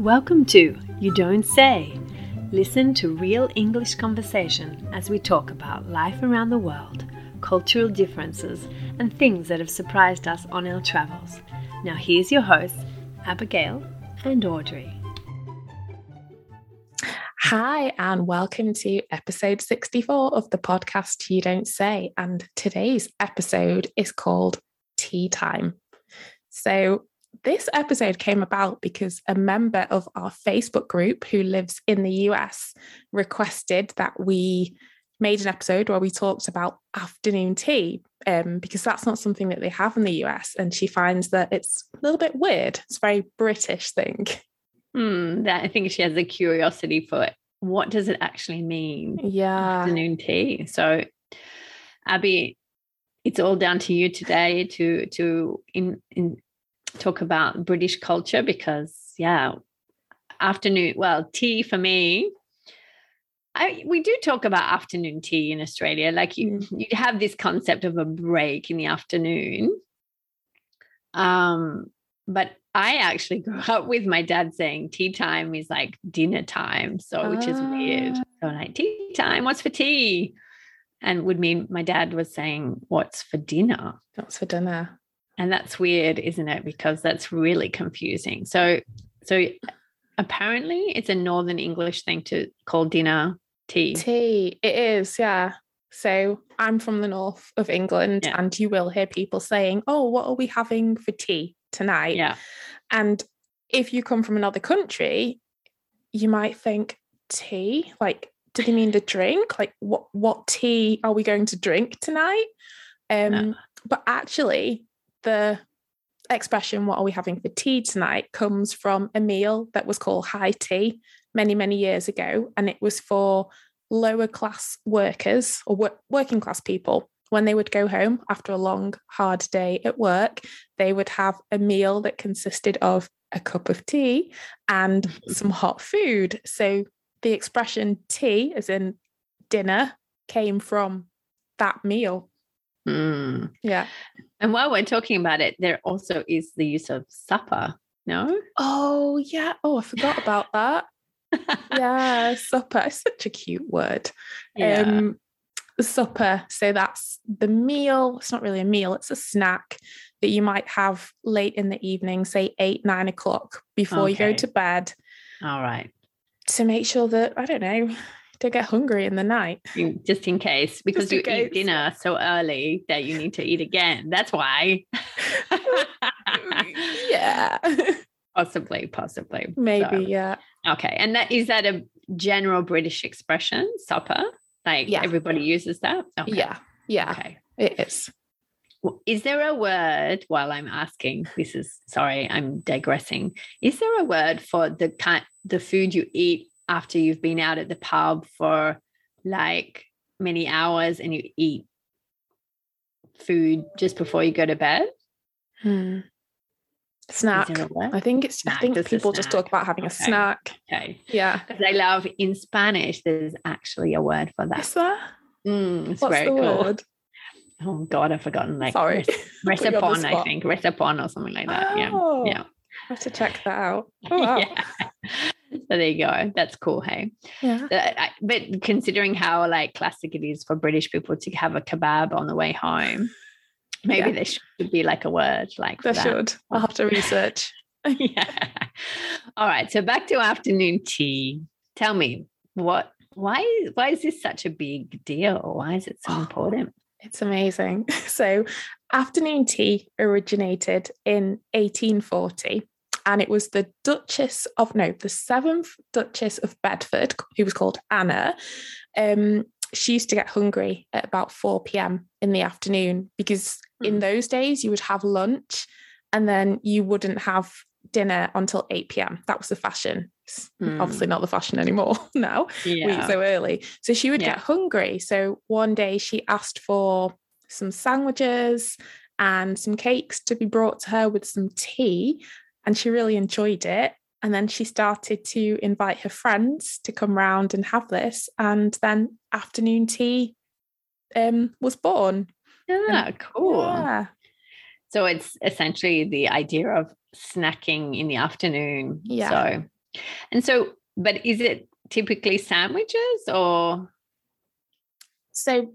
Welcome to You Don't Say. Listen to real English conversation as we talk about life around the world, cultural differences, and things that have surprised us on our travels. Now, here's your hosts, Abigail and Audrey. Hi, and welcome to episode 64 of the podcast You Don't Say. And today's episode is called Tea Time. So, this episode came about because a member of our Facebook group who lives in the US requested that we made an episode where we talked about afternoon tea um, because that's not something that they have in the US. And she finds that it's a little bit weird. It's a very British thing. Hmm, that I think she has a curiosity for it. What does it actually mean? Yeah. Afternoon tea. So, Abby, it's all down to you today to to in, in talk about British culture because yeah, afternoon. Well, tea for me. I, we do talk about afternoon tea in Australia. Like you, mm. you have this concept of a break in the afternoon. Um, but I actually grew up with my dad saying tea time is like dinner time. So, which is weird. So, ah. like, tea time, what's for tea? And would mean my dad was saying, what's for dinner? What's for dinner? And that's weird, isn't it? Because that's really confusing. So, so apparently it's a Northern English thing to call dinner tea. Tea, it is, yeah. So I'm from the north of England, yeah. and you will hear people saying, Oh, what are we having for tea tonight? Yeah. And if you come from another country, you might think, Tea? Like, do they mean the drink? Like, what, what tea are we going to drink tonight? Um, no. But actually, the expression, what are we having for tea tonight, comes from a meal that was called high tea many, many years ago. And it was for lower class workers or working class people. When they would go home after a long, hard day at work, they would have a meal that consisted of a cup of tea and mm-hmm. some hot food. So the expression tea, as in dinner, came from that meal. Mm. Yeah. And while we're talking about it, there also is the use of supper. No? Oh, yeah. Oh, I forgot about that. yeah, supper. It's such a cute word. Yeah. Um, supper. So that's the meal. It's not really a meal, it's a snack that you might have late in the evening, say eight, nine o'clock before okay. you go to bed. All right. To make sure that, I don't know, don't get hungry in the night. Just in case, because you case. eat dinner so early that you need to eat again. That's why. yeah. Possibly, possibly. Maybe, so, yeah. Okay. And that is that a general British expression, supper? Like yeah. everybody uses that? Okay. Yeah. Yeah. Okay. It is. Is there a word while I'm asking? This is sorry, I'm digressing. Is there a word for the kind the food you eat after you've been out at the pub for like many hours and you eat food just before you go to bed? Hmm. Snack. I think it's. Snack. I think people just talk about having okay. a snack. Okay. Yeah. Because I love in Spanish. There's actually a word for that. Is there? Mm, it's What's very the cool. word? Oh God, I've forgotten. Like sorry, recipon. I think recipon or something like that. Oh, yeah. Yeah. I have to check that out. Oh, wow. yeah. So there you go. That's cool. Hey. Yeah. But considering how like classic it is for British people to have a kebab on the way home, maybe yeah. there should be like a word like there should. I'll have to research. yeah. All right. So back to afternoon tea. Tell me what why why is this such a big deal? Why is it so oh, important? It's amazing. So afternoon tea originated in 1840 and it was the Duchess of no, the seventh Duchess of Bedford, who was called Anna. Um, she used to get hungry at about 4 p.m. in the afternoon because mm. in hmm. those days you would have lunch and then you wouldn't have dinner until 8 p.m. That was the fashion. Mm. Obviously, not the fashion anymore now. Yeah. We eat so early. So she would yeah. get hungry. So one day she asked for some sandwiches and some cakes to be brought to her with some tea and she really enjoyed it. And then she started to invite her friends to come round and have this. And then afternoon tea um, was born. Yeah, and, cool. Yeah. So it's essentially the idea of snacking in the afternoon. Yeah. So And so, but is it typically sandwiches or? So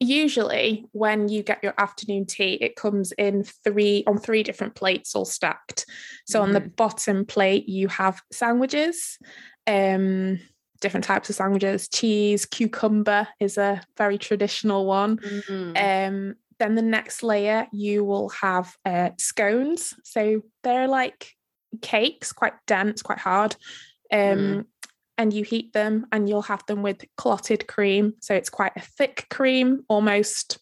usually when you get your afternoon tea it comes in three on three different plates all stacked so mm-hmm. on the mm-hmm. bottom plate you have sandwiches um different types of sandwiches cheese cucumber is a very traditional one mm-hmm. um then the next layer you will have uh, scones so they're like cakes quite dense quite hard um mm and you heat them and you'll have them with clotted cream. So it's quite a thick cream, almost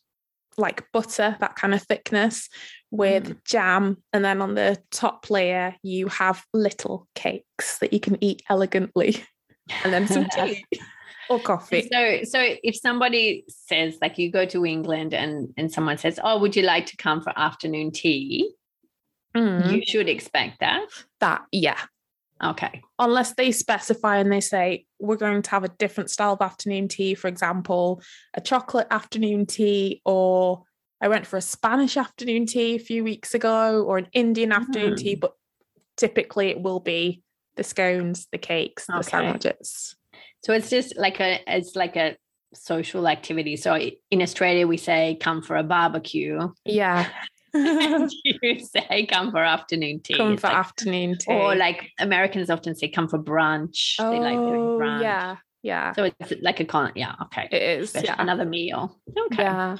like butter, that kind of thickness with mm. jam. And then on the top layer, you have little cakes that you can eat elegantly. And then some tea. or coffee. So so if somebody says like you go to England and and someone says, "Oh, would you like to come for afternoon tea?" Mm. You should expect that. That yeah. Okay. Unless they specify and they say, we're going to have a different style of afternoon tea, for example, a chocolate afternoon tea, or I went for a Spanish afternoon tea a few weeks ago, or an Indian afternoon mm. tea, but typically it will be the scones, the cakes, okay. the sandwiches. So it's just like a it's like a social activity. So in Australia we say come for a barbecue. Yeah. you say come for afternoon tea. Come for like, afternoon tea. Or like Americans often say come for brunch. Oh, they like doing oh, brunch. Yeah. Yeah. So it's like a con yeah, okay. It is. Yeah. Another meal. Okay. Yeah.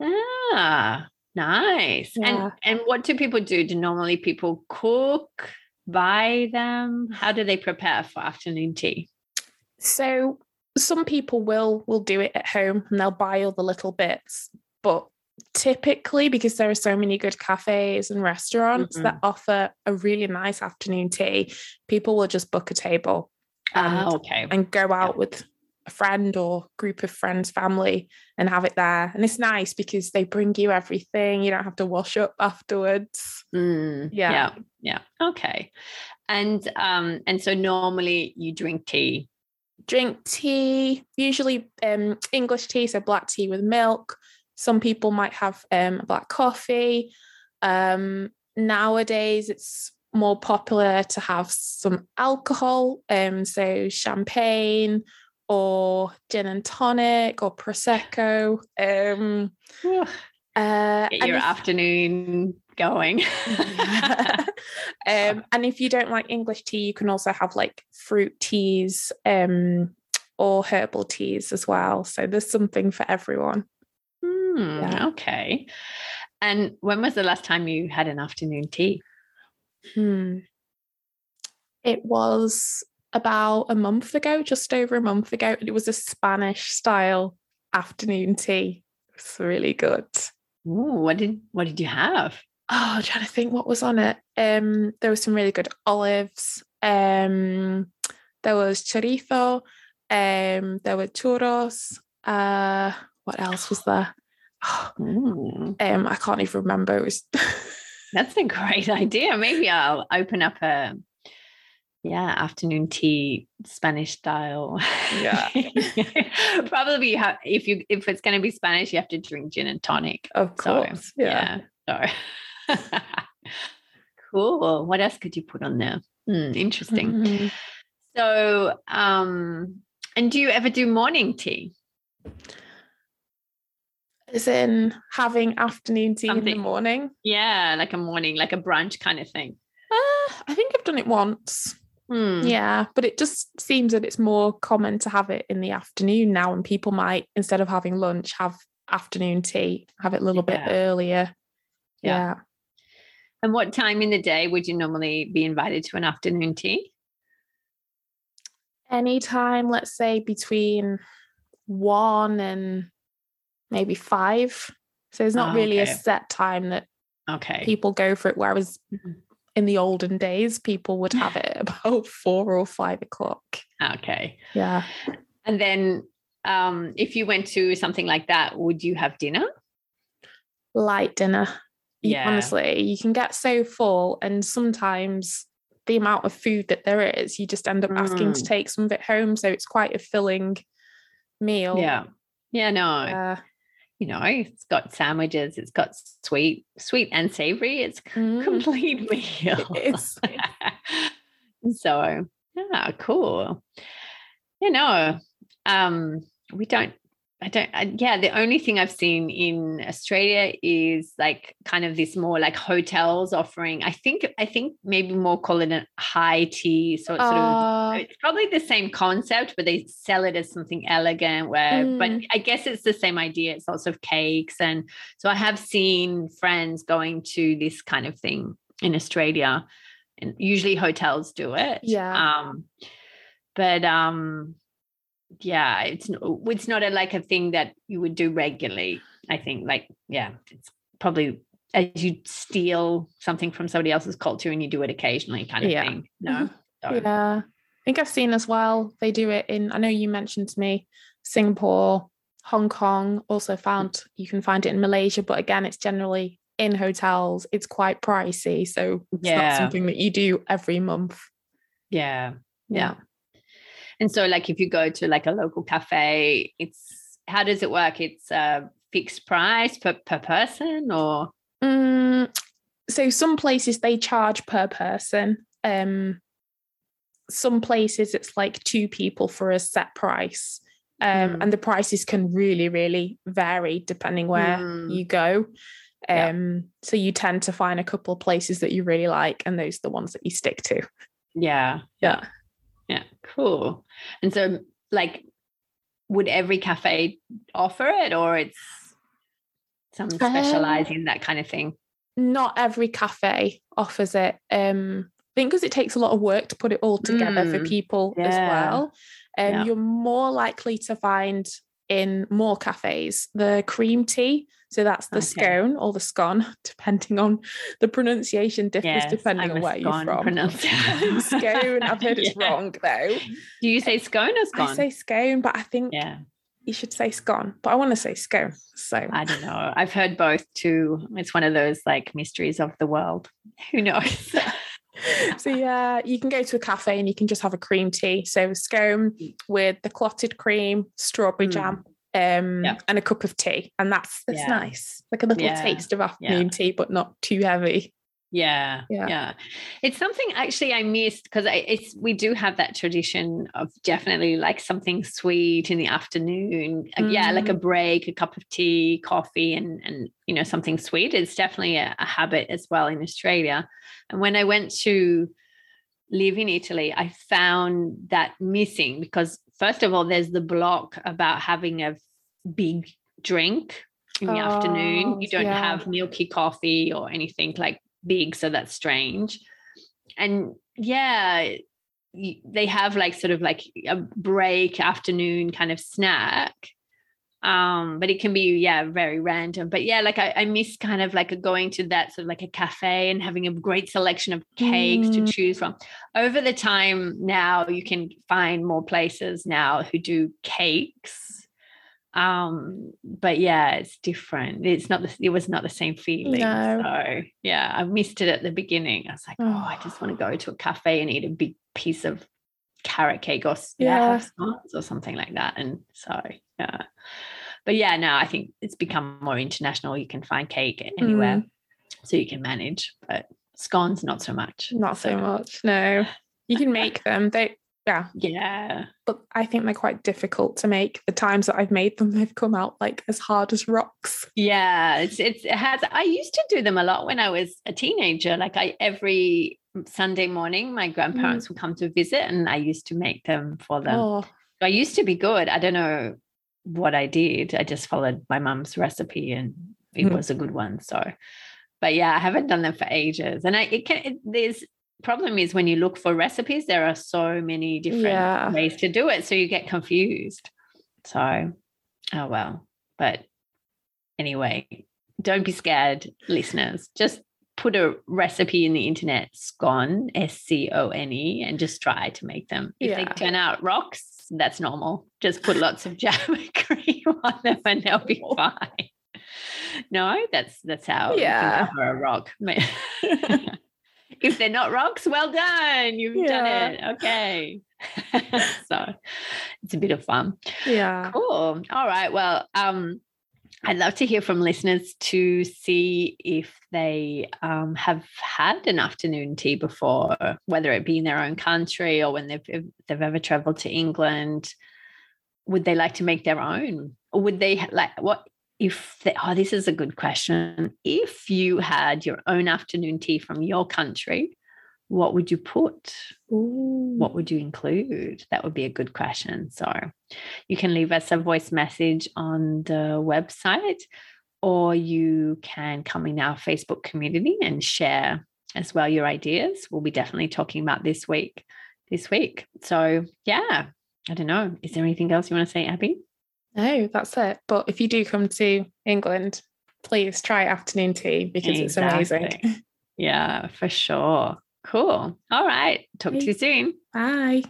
Ah, nice. Yeah. And and what do people do? Do normally people cook, buy them? How do they prepare for afternoon tea? So some people will will do it at home and they'll buy all the little bits, but typically because there are so many good cafes and restaurants mm-hmm. that offer a really nice afternoon tea people will just book a table and, uh, okay. and go out yeah. with a friend or group of friends family and have it there. And it's nice because they bring you everything. You don't have to wash up afterwards. Mm, yeah. yeah yeah. Okay. And um and so normally you drink tea? Drink tea usually um english tea so black tea with milk some people might have um, black coffee. Um, nowadays, it's more popular to have some alcohol, um, so champagne or gin and tonic or prosecco. Um, uh, Get your if, afternoon going. um, and if you don't like English tea, you can also have like fruit teas um, or herbal teas as well. So there's something for everyone. Hmm, yeah. Okay. And when was the last time you had an afternoon tea? Hmm. It was about a month ago, just over a month ago. It was a Spanish style afternoon tea. It was really good. Ooh, what did what did you have? Oh, I'm trying to think what was on it. Um, there was some really good olives. Um, there was chorizo. Um, there were churros. Uh, what else was there? Um, I can't even remember. It was That's a great idea. Maybe I'll open up a yeah, afternoon tea Spanish style. Yeah. Probably you have if you if it's gonna be Spanish, you have to drink gin and tonic. Of course. So, yeah. yeah. So cool. What else could you put on there? Hmm, interesting. Mm-hmm. So um and do you ever do morning tea? As in having afternoon tea Something. in the morning? Yeah, like a morning, like a brunch kind of thing. Uh, I think I've done it once. Hmm. Yeah, but it just seems that it's more common to have it in the afternoon now, and people might, instead of having lunch, have afternoon tea, have it a little yeah. bit earlier. Yeah. yeah. And what time in the day would you normally be invited to an afternoon tea? Anytime, let's say between one and maybe five. So it's not oh, really okay. a set time that okay people go for it. Whereas mm-hmm. in the olden days, people would have it about four or five o'clock. Okay. Yeah. And then um, if you went to something like that, would you have dinner? Light dinner. Yeah. Honestly, you can get so full, and sometimes the amount of food that there is, you just end up asking mm. to take some of it home. So it's quite a filling meal. Yeah. Yeah, no. Uh, you know, it's got sandwiches, it's got sweet, sweet and savory. It's mm. complete meal. So yeah, cool. You know, um, we don't I don't, I, yeah, the only thing I've seen in Australia is like kind of this more like hotels offering. I think, I think maybe more call it a high tea. So it's, uh, sort of, ah. it's probably the same concept, but they sell it as something elegant where, mm. but I guess it's the same idea. It's lots of cakes. And so I have seen friends going to this kind of thing in Australia and usually hotels do it. Yeah. Um, but, um, yeah it's it's not a, like a thing that you would do regularly i think like yeah it's probably as you steal something from somebody else's culture and you do it occasionally kind of yeah. thing no mm-hmm. so. yeah i think i've seen as well they do it in i know you mentioned to me singapore hong kong also found you can find it in malaysia but again it's generally in hotels it's quite pricey so it's yeah. not something that you do every month yeah yeah and so, like, if you go to like a local cafe, it's how does it work? It's a fixed price per, per person or? Mm, so, some places they charge per person. Um, some places it's like two people for a set price. Um, mm. And the prices can really, really vary depending where mm. you go. Um, yeah. So you tend to find a couple of places that you really like, and those are the ones that you stick to. Yeah. Yeah. Cool. And so, like, would every cafe offer it, or it's some specialize um, in that kind of thing? Not every cafe offers it. Um, I think because it takes a lot of work to put it all together mm, for people yeah. as well. Um, yeah. You're more likely to find in more cafes the cream tea so that's the okay. scone or the scone, depending on the pronunciation differs yes, depending on where you're from. scone, I've heard it's yeah. wrong though. Do you say scone or scone? I say scone, but I think yeah. you should say scone. But I want to say scone. So I don't know. I've heard both too. It's one of those like mysteries of the world. Who knows? so yeah, you can go to a cafe and you can just have a cream tea. So scone with the clotted cream, strawberry mm. jam, um, yeah. and a cup of tea. And that's that's yeah. nice. Like a little yeah. taste of afternoon tea, but not too heavy. Yeah, yeah, yeah. It's something actually I missed because it's we do have that tradition of definitely like something sweet in the afternoon. Mm. Yeah, like a mm. break, a cup of tea, coffee, and and you know something sweet. It's definitely a, a habit as well in Australia. And when I went to live in Italy, I found that missing because first of all, there's the block about having a big drink in the oh, afternoon. You don't yeah. have milky coffee or anything like big, so that's strange. And yeah, they have like sort of like a break afternoon kind of snack um but it can be yeah very random but yeah like I, I miss kind of like going to that sort of like a cafe and having a great selection of cakes mm. to choose from over the time now you can find more places now who do cakes um but yeah it's different. It's not the, it was not the same feeling. No. so yeah i missed it at the beginning. I was like oh, oh i just want to go to a cafe and eat a big piece of carrot cake or yeah. or something like that. And so yeah. But yeah now i think it's become more international. You can find cake anywhere mm. so you can manage but scones not so much. Not so, so much no. You can make them. They yeah yeah but i think they're quite difficult to make the times that i've made them they've come out like as hard as rocks yeah it's, it's it has i used to do them a lot when i was a teenager like i every sunday morning my grandparents mm. would come to visit and i used to make them for them oh. i used to be good i don't know what I did. I just followed my mum's recipe and it mm. was a good one. So, but yeah, I haven't done them for ages. And I, it can, it, there's problem is when you look for recipes, there are so many different yeah. ways to do it. So you get confused. So, oh well. But anyway, don't be scared, listeners. Just put a recipe in the internet, scone, S C O N E, and just try to make them. If yeah. they turn out rocks, that's normal. Just put lots of jam and cream on them and they'll be fine. No, that's that's how yeah. for a rock. if they're not rocks, well done. You've yeah. done it. Okay. so it's a bit of fun. Yeah. Cool. All right. Well, um, I'd love to hear from listeners to see if they um, have had an afternoon tea before, whether it be in their own country or when they've if they've ever traveled to England. Would they like to make their own, or would they like what if? Oh, this is a good question. If you had your own afternoon tea from your country, what would you put? Ooh. What would you include? That would be a good question. So you can leave us a voice message on the website, or you can come in our Facebook community and share as well your ideas. We'll be definitely talking about this week. This week. So yeah, I don't know. Is there anything else you want to say, Abby? No, that's it. But if you do come to England, please try afternoon tea because Exactly. it's amazing. Yeah, for sure. Cool. All right. Talk to you soon. Bye.